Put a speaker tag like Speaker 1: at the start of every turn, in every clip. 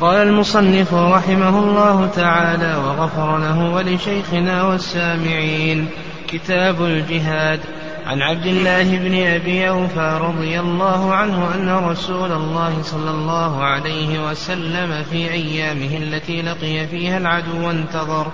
Speaker 1: قال المصنف رحمه الله تعالى وغفر له ولشيخنا والسامعين. كتاب الجهاد. عن عبد الله بن أبي أوفى رضي الله عنه أن رسول الله صلى الله عليه وسلم في أيامه التي لقي فيها العدو انتظر.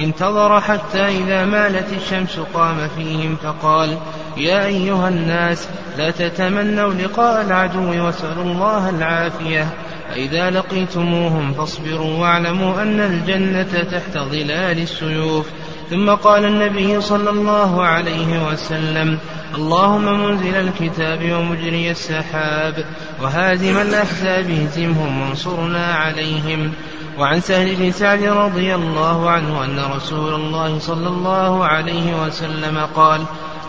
Speaker 1: انتظر حتى إذا مالت الشمس قام فيهم فقال يا أيها الناس لا تتمنوا لقاء العدو واسألوا الله العافية. فإذا لقيتموهم فاصبروا واعلموا أن الجنة تحت ظلال السيوف. ثم قال النبي صلى الله عليه وسلم اللهم منزل الكتاب ومجري السحاب وهازم الأحزاب اهزمهم وانصرنا عليهم. وعن سهل بن سعد رضي الله عنه أن رسول الله صلى الله عليه وسلم قال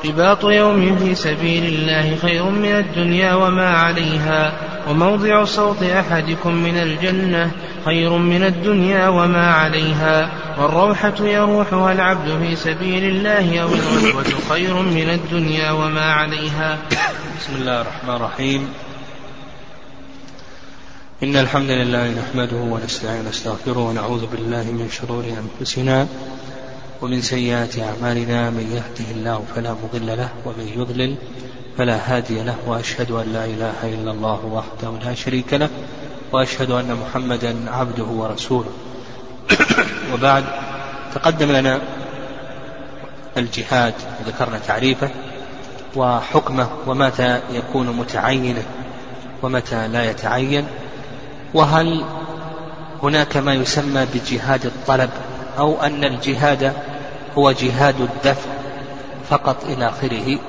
Speaker 1: رباط يوم في سبيل الله خير من الدنيا وما عليها. وموضع صوت أحدكم من الجنة خير من الدنيا وما عليها والروحة يروحها العبد في سبيل الله أو الغزوة خير من الدنيا وما عليها.
Speaker 2: بسم الله الرحمن الرحيم. إن الحمد لله نحمده ونستعين ونستغفره ونعوذ بالله من شرور أنفسنا ومن سيئات أعمالنا من يهده الله فلا مضل له ومن يضلل فلا هادي له وأشهد أن لا إله إلا الله وحده لا شريك له وأشهد أن محمدا عبده ورسوله. وبعد تقدم لنا الجهاد وذكرنا تعريفه وحكمه ومتى يكون متعينا ومتى لا يتعين وهل هناك ما يسمى بجهاد الطلب أو أن الجهاد هو جهاد الدفع فقط إلى آخره؟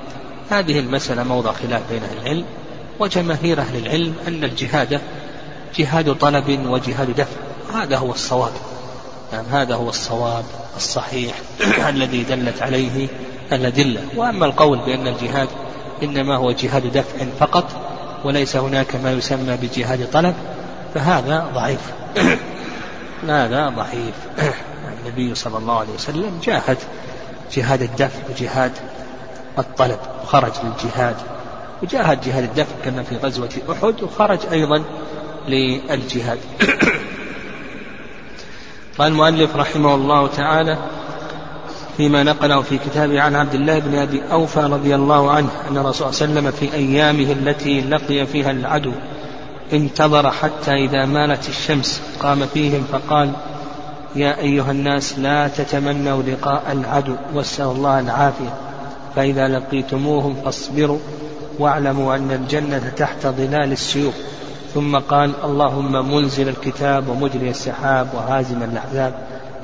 Speaker 2: هذه المسألة موضع خلاف بين أهل العلم وجماهير أهل العلم أن الجهاد جهاد طلب وجهاد دفع هذا هو الصواب. يعني هذا هو الصواب الصحيح الذي دلت عليه الأدلة. وأما القول بأن الجهاد إنما هو جهاد دفع فقط وليس هناك ما يسمى بجهاد طلب فهذا ضعيف. هذا ضعيف. النبي صلى الله عليه وسلم جاهد جهاد الدفع وجهاد الطلب وخرج للجهاد. وجاهد جهاد الدفع كما في غزوة أحد وخرج أيضا للجهاد. قال المؤلف رحمه الله تعالى فيما نقله في كتابه عن عبد الله بن أبي أوفى رضي الله عنه أن الرسول صلى الله عليه وسلم في أيامه التي لقي فيها العدو انتظر حتى إذا مالت الشمس قام فيهم فقال يا أيها الناس لا تتمنوا لقاء العدو واسألوا الله العافية. فإذا لقيتموهم فاصبروا واعلموا أن الجنة تحت ظلال السيوف. ثم قال اللهم منزل الكتاب ومجري السحاب وهازم الأحزاب.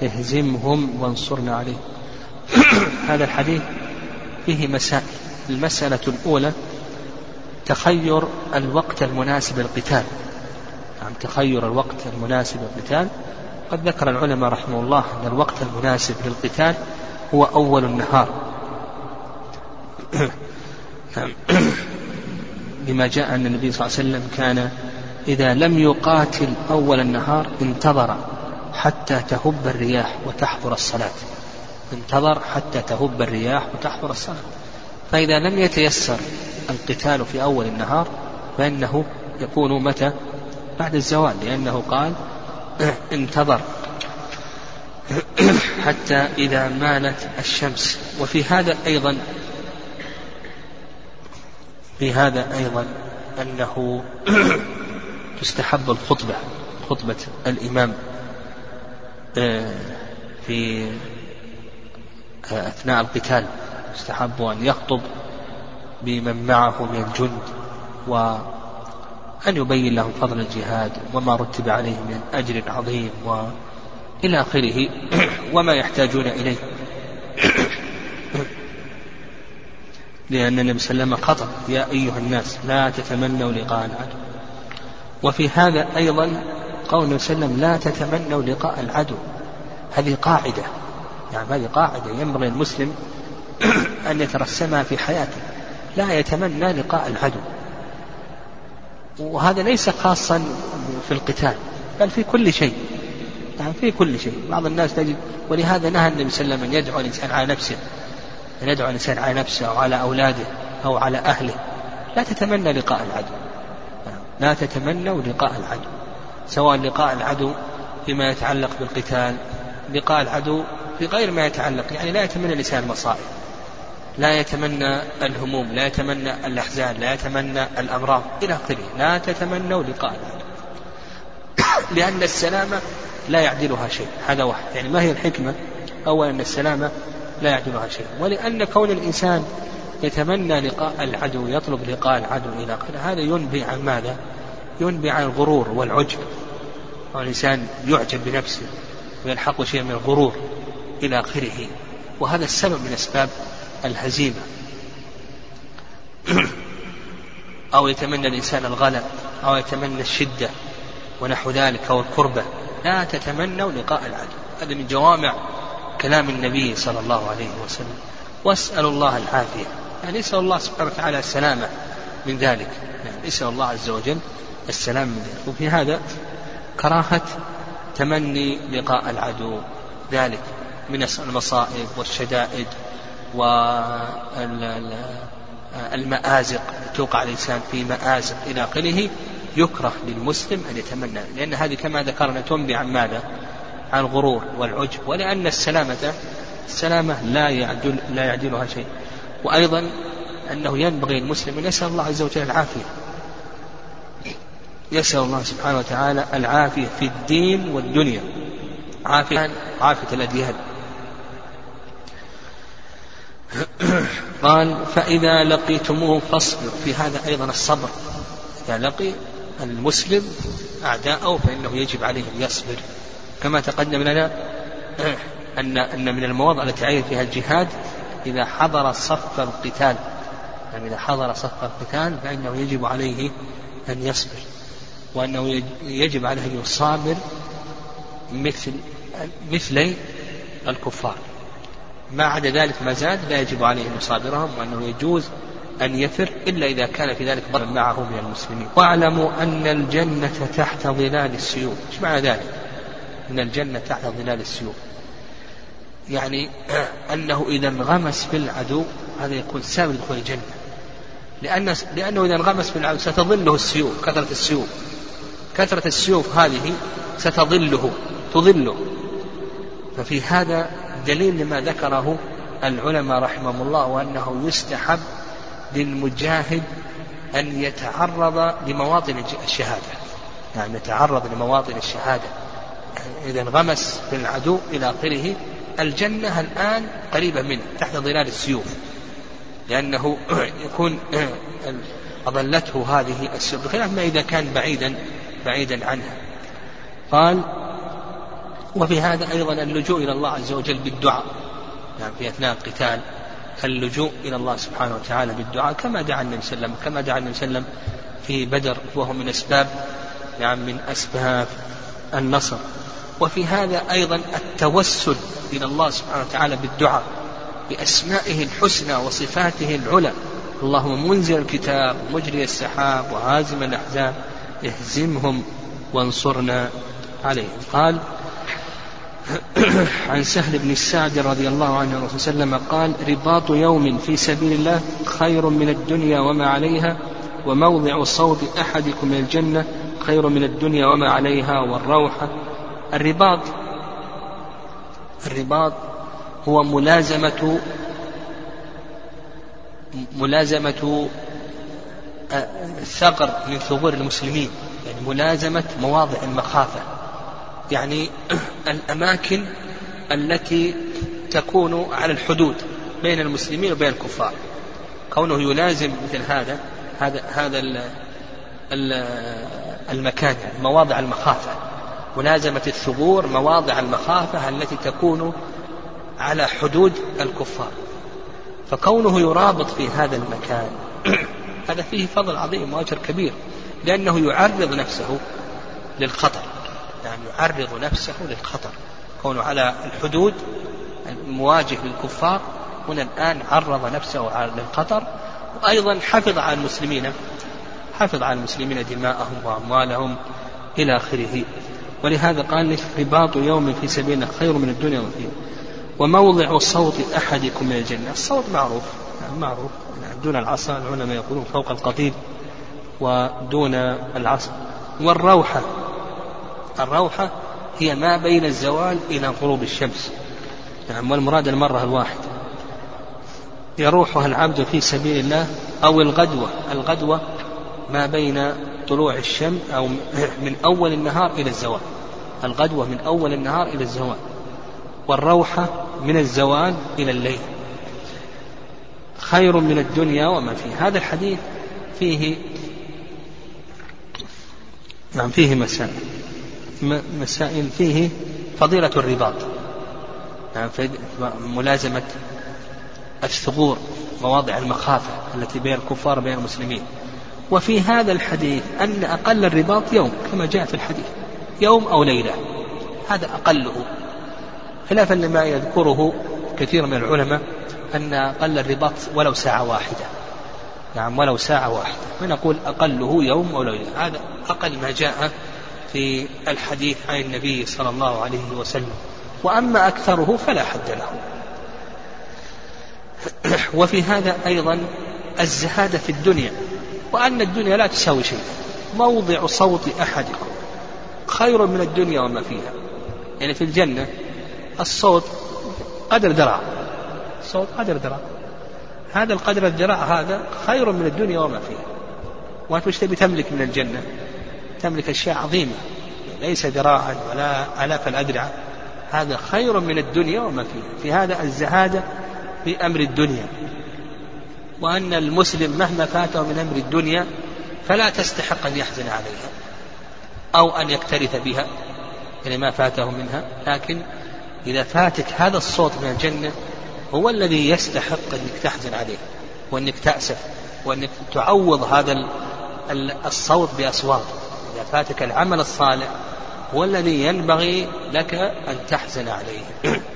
Speaker 2: اهزمهم وانصرنا عليهم. هذا الحديث فيه مسائل. المسألة الأولى تخير الوقت المناسب للقتال. نعم تخير الوقت المناسب للقتال. قد ذكر العلماء رحمه الله أن الوقت المناسب للقتال هو أول النهار. بما جاء أن النبي صلى الله عليه وسلم كان إذا لم يقاتل أول النهار انتظر حتى تهب الرياح وتحضر الصلاة. انتظر حتى تهب الرياح وتحضر الصلاة. فإذا لم يتيسر القتال في أول النهار فإنه يكون متى؟ بعد الزوال لأنه قال انتظر حتى إذا مالت الشمس. وفي هذا أيضا في هذا أيضا أنه تستحب الخطبة خطبة الإمام آه، في آه، أثناء القتال. يستحب أن يخطب بمن معه من الجند وأن يبين لهم فضل الجهاد وما رتب عليه من أجر عظيم وإلى آخره وما يحتاجون إليه. لأن النبي صلى الله عليه وسلم خطب يا أيها الناس لا تتمنوا لقاء العدو. وفي هذا أيضا قول النبي صلى الله عليه وسلم لا تتمنوا لقاء العدو. هذه قاعدة يعني هذه قاعدة ينبغي المسلم أن يترسمها في حياته. لا يتمنى لقاء العدو. وهذا ليس خاصا في القتال بل في كل شيء. يعني في كل شيء. بعض الناس تجد ولهذا نهى النبي صلى الله عليه وسلم أن يدعو الإنسان على نفسه. أن يدعو الإنسان على نفسه أو على أولاده أو على أهله. لا تتمنى لقاء العدو. لا تتمنوا لقاء العدو. سواء لقاء العدو فيما يتعلق بالقتال لقاء العدو في غير ما يتعلق يعني لا يتمنى الإنسان المصائب لا يتمنى الهموم لا يتمنى الأحزان لا يتمنى الأمراض إلى آخره. لا تتمنوا لقاء العدو. لأن السلامة لا يعدلها شيء. هذا واحد. يعني ما هي الحكمة؟ أولا أن السلامة لا يعدلها شيء. ولأن كون الإنسان يتمنى لقاء العدو يطلب لقاء العدو إلى هذا ينبي عن ماذا؟ ينبي عن الغرور والعجب. والإنسان يعجب بنفسه ويلحق شيء من الغرور إلى آخره. وهذا السبب من أسباب الهزيمة. أو يتمنى الإنسان الغلا أو يتمنى الشدة ونحو ذلك أو الكربة لا تتمنوا لقاء العدو. هذا من جوامع كلام النبي صلى الله عليه وسلم. واسألوا الله العافية. يعني اسأل الله سبحانه وتعالى السلامة من ذلك. يعني اسأل الله عز وجل السلام من ذلك. وفي هذا كراهة تمني لقاء العدو. ذلك من المصائب والشدائد والمآزق. توقع الإنسان في مآزق إلى آخره. يكره للمسلم أن يتمنى. لأن هذه كما ذكرنا تنبي عن ماذا؟ الغرور والعجب ولأن السلامة السلامة لا يعدل لا يعدلها شيء. وأيضا أنه ينبغي المسلم أن يسأل الله عز وجل العافية. يسأل الله سبحانه وتعالى العافية في الدين والدنيا. عافية عافية الأديان قال فإذا لقيتموه فاصبر. في هذا أيضا الصبر. إذا لقي المسلم أعداءه فإنه يجب عليه أن يصبر. كما تقدم لنا أن أن من المواضع التي عين فيها الجهاد إذا حضر صف القتال. يعني إذا حضر صف القتال فإنه يجب عليه أن يصبر. وأنه يجب عليه أن يصابر مثل مثلي الكفار. ما عدا ذلك ما زاد لا يجب عليه أن يصابرهم وأنه يجوز أن يفر إلا إذا كان في ذلك ضرر معه من المسلمين. واعلموا أن الجنة تحت ظلال السيوف. إيش معنى ذلك؟ أن الجنة تحت ظلال السيوف. يعني أنه إذا انغمس في العدو هذا يكون سبب دخول الجنة. لأن لأنه إذا انغمس في العدو ستظله السيوف كثرة السيوف. كثرة السيوف هذه ستظله تظله. ففي هذا دليل لما ذكره العلماء رحمهم الله وأنه يستحب للمجاهد أن يتعرض لمواطن الشهادة. يعني يتعرض لمواطن الشهادة. إذا انغمس في العدو إلى آخره الجنة الآن قريبة منه تحت ظلال السيوف. لأنه يكون أظلته هذه السيوف بخلاف ما إذا كان بعيدا بعيدا عنها. قال وفي هذا أيضا اللجوء إلى الله عز وجل بالدعاء. يعني في أثناء القتال اللجوء إلى الله سبحانه وتعالى بالدعاء. كما دعا النبي صلى الله عليه وسلم كما دعا النبي صلى الله عليه وسلم في بدر وهو من أسباب يعني من أسباب النصر. وفي هذا أيضا التوسل إلى الله سبحانه وتعالى بالدعاء بأسمائه الحسنى وصفاته العلى. اللهم منزل الكتاب مجري السحاب وهازم الأحزاب اهزمهم وانصرنا عليهم. قال عن سهل بن السعد رضي الله عنه الرسول الله وسلم قال رباط يوم في سبيل الله خير من الدنيا وما عليها وموضع صوت أحدكم من الجنة خير من الدنيا وما عليها والروحة الرباط الرباط هو ملازمة ملازمة الثغر من ثغور المسلمين يعني ملازمة مواضع المخافة. يعني الأماكن التي تكون على الحدود بين المسلمين وبين الكفار. كونه يلازم مثل هذا هذا هذا المكان يعني مواضع المخافة. ملازمة الثغور مواضع المخافة التي تكون على حدود الكفار. فكونه يرابط في هذا المكان هذا فيه فضل عظيم وأجر كبير لأنه يعرض نفسه للخطر. يعني يعرض نفسه للخطر. كونه على الحدود المواجه للكفار هنا الآن عرض نفسه للخطر وأيضا حفظ على المسلمين. حفظ على المسلمين دماءهم وأموالهم إلى آخره. ولهذا قال رباط يوم في سبيل الله خير من الدنيا وفيه وموضع صوت أحدكم من الجنة. الصوت معروف يعني معروف. يعني دون العصا العلماء يقولون فوق القطيب ودون العصا. والروحة الروحة هي ما بين الزوال إلى غروب الشمس. نعم والمراد المرة الواحدة. يروحها العبد في سبيل الله أو الغدوة. الغدوة ما بين طلوع الشمس أو من أول النهار إلى الزوال. الغدوة من أول النهار إلى الزوال. والروحة من الزوال إلى الليل. خير من الدنيا وما فيه. هذا الحديث فيه نعم فيه مسائل. مسائل فيه فضيلة الرباط. نعم ملازمة الثغور مواضع المخافة التي بين الكفار وبين المسلمين. وفي هذا الحديث أن أقل الرباط يوم كما جاء في الحديث يوم أو ليلة. هذا أقله. خلافا لما يذكره كثير من العلماء أن أقل الرباط ولو ساعة واحدة. نعم ولو ساعة واحدة. فنقول أقله يوم أو ليلة؟ هذا أقل ما جاء في الحديث عن النبي صلى الله عليه وسلم. وأما أكثره فلا حد له. وفي هذا أيضا الزهادة في الدنيا. وأن الدنيا لا تساوي شيء. موضع صوت أحدكم خير من الدنيا وما فيها. يعني في الجنة الصوت قدر ذراع الصوت قدر ذراع هذا القدر الذراع هذا خير من الدنيا وما فيها. وأنت وش تبي تملك من الجنة؟ تملك أشياء عظيمة. ليس ذراعا ولا آلاف الأذرع. هذا خير من الدنيا وما فيها. في هذا الزهادة في أمر الدنيا. وأن المسلم مهما فاته من أمر الدنيا فلا تستحق أن يحزن عليها أو أن يكترث بها يعني ما فاته منها. لكن إذا فاتك هذا الصوت من الجنة هو الذي يستحق أنك تحزن عليه وأنك تأسف وأنك تعوض هذا الصوت بأصوات. إذا فاتك العمل الصالح هو الذي ينبغي لك أن تحزن عليه.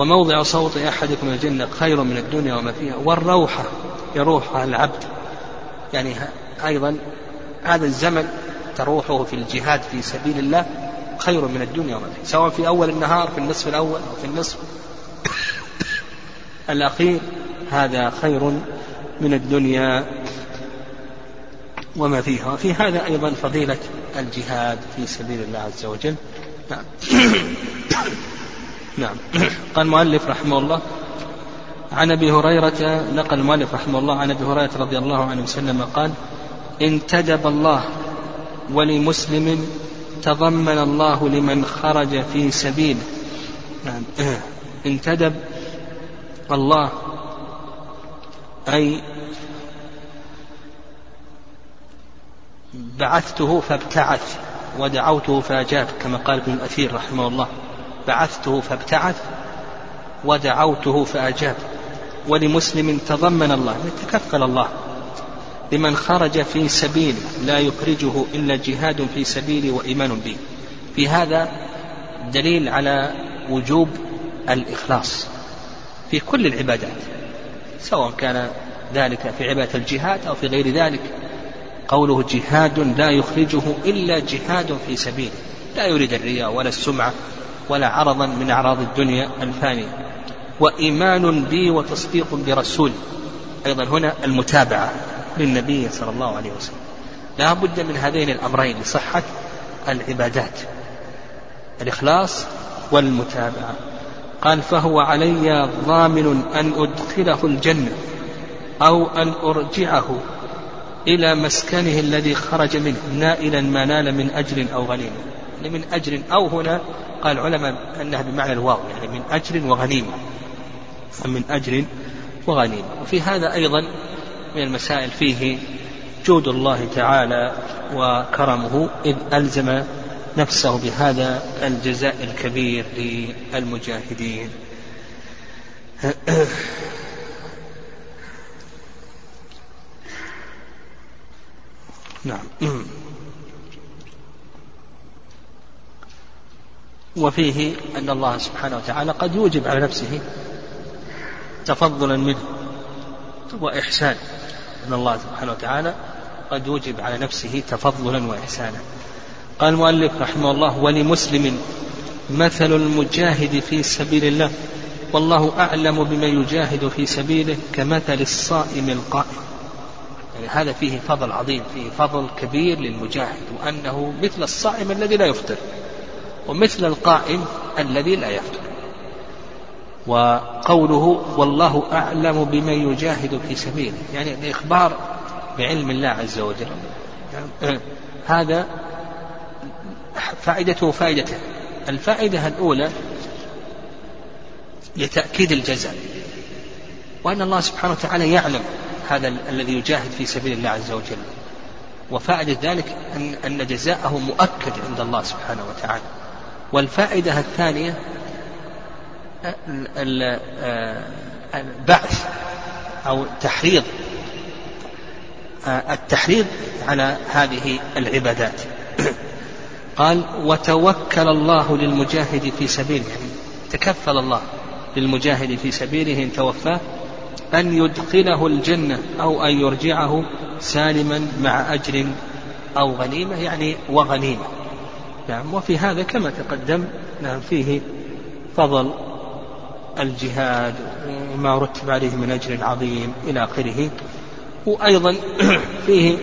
Speaker 2: وموضع صوت أحدكم الجنة خير من الدنيا وما فيها والروحة يروحها العبد. يعني أيضا هذا الزمن تروحه في الجهاد في سبيل الله خير من الدنيا وما فيها. سواء في أول النهار في النصف الأول أو في النصف. الأخير هذا خير من الدنيا وما فيها. وفي هذا أيضا فضيلة الجهاد في سبيل الله عز وجل. نعم. نعم. قال المؤلف رحمه الله عن أبي هريرة نقل المؤلف رحمه الله عن أبي هريرة رضي الله عنه وسلم قال انتدب الله ولمسلم تضمن الله لمن خرج في سبيله نعم. انتدب الله أي بعثته فابتعث ودعوته فأجاب كما قال ابن الأثير رحمه الله. بعثته فابتعث ودعوته فأجاب. ولمسلم تضمن الله يتكفل الله لمن خرج في سبيل لا يخرجه إلا جهاد في سبيله وإيمان به. في هذا دليل على وجوب الإخلاص في كل العبادات سواء كان ذلك في عبادة الجهاد أو في غير ذلك. قوله جهاد لا يخرجه إلا جهاد في سبيله لا يريد الرياء ولا السمعة ولا عرضا من أعراض الدنيا الفانية. وإيمان بي وتصديق برسولي أيضا هنا المتابعة للنبي صلى الله عليه وسلم. لا بد من هذين الأمرين لصحة العبادات الإخلاص والمتابعة. قال فهو علي ضامن أن أدخله الجنة أو أن أرجعه إلى مسكنه الذي خرج منه نائلا ما نال من أجر أو غنيمة. يعني من أجر أو هنا قال العلماء أنها بمعنى الواو يعني من أجر وغنيمة. من أجر وغنيمة. وفي هذا أيضا من المسائل فيه جود الله تعالى وكرمه إذ ألزم نفسه بهذا الجزاء الكبير للمجاهدين. نعم. وفيه أن الله سبحانه وتعالى قد يوجب على نفسه تفضلا منه وإحسان أن الله سبحانه وتعالى قد يوجب على نفسه تفضلا وإحسانا. قال المؤلف رحمه الله ولمسلم مثل المجاهد في سبيل الله. والله أعلم بمن يجاهد في سبيله كمثل الصائم القائم. يعني هذا فيه فضل عظيم فيه فضل كبير للمجاهد وأنه مثل الصائم الذي لا يفطر. ومثل القائم الذي لا يفطر وقوله والله أعلم بمن يجاهد في سبيله يعني الإخبار بعلم الله عز وجل. هذا فائدته فائدته. الفائدة الأولى لتأكيد الجزاء وأن الله سبحانه وتعالى يعلم هذا الذي يجاهد في سبيل الله عز وجل. وفائدة ذلك أن جزاءه مؤكد عند الله سبحانه وتعالى. والفائدة الثانية البعث أو تحريض. التحريض على هذه العبادات. قال وتوكل الله للمجاهد في سبيله. يعني تكفل الله للمجاهد في سبيله إن توفاه أن يدخله الجنة أو أن يرجعه سالما مع أجر أو غنيمة يعني وغنيمة. نعم وفي هذا كما تقدم نعم فيه فضل الجهاد وما رتب عليه من أجر عظيم إلى آخره. وأيضا فيه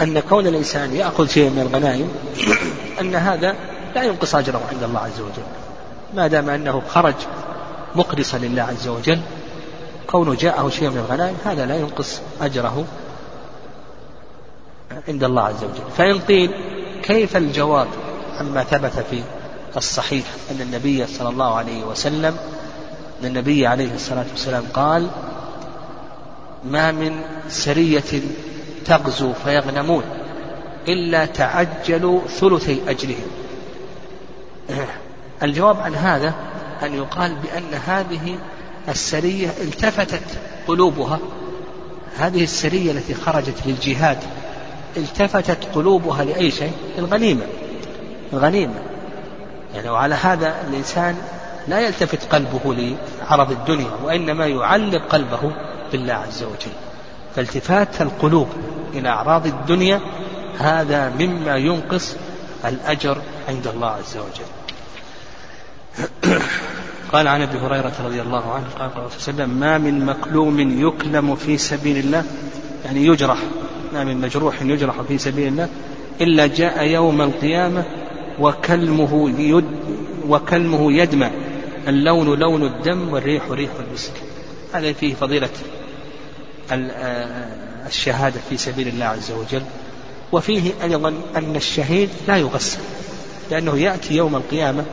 Speaker 2: أن كون الإنسان يأخذ شيء من الغنائم أن هذا لا ينقص أجره عند الله عز وجل. ما دام أنه خرج مخلصا لله عز وجل كونه جاءه شيء من الغنائم هذا لا ينقص أجره عند الله عز وجل. فإن قيل كيف الجواب عما ثبت في الصحيح أن النبي صلى الله عليه وسلم أن النبي عليه الصلاة والسلام قال ما من سرية تغزو فيغنمون إلا تعجلوا ثلثي أجرهم الجواب عن هذا أن يقال بأن هذه السرية التفتت قلوبها. هذه السرية التي خرجت للجهاد التفتت قلوبها لأي شيء؟ الغنيمة. الغنيمة. يعني وعلى هذا الإنسان لا يلتفت قلبه لعرض الدنيا وإنما يعلق قلبه بالله عز وجل. فالتفات القلوب إلى أعراض الدنيا هذا مما ينقص الأجر عند الله عز وجل. قال عن أبي هريرة رضي الله عنه قال صلى الله عليه وسلم ما من مكلوم يكلم في سبيل الله. يعني يجرح. ما من مجروح يجرح في سبيل الله إلا جاء يوم القيامة وكلمه يد وكلمه يدمع اللون لون الدم والريح ريح المسك. هذا فيه فضيلة الشهادة في سبيل الله عز وجل. وفيه أيضا أن الشهيد لا يغسل لأنه يأتي يوم القيامة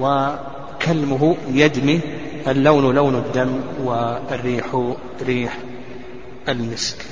Speaker 2: وكلمه يدمي اللون لون الدم والريح ريح المسك.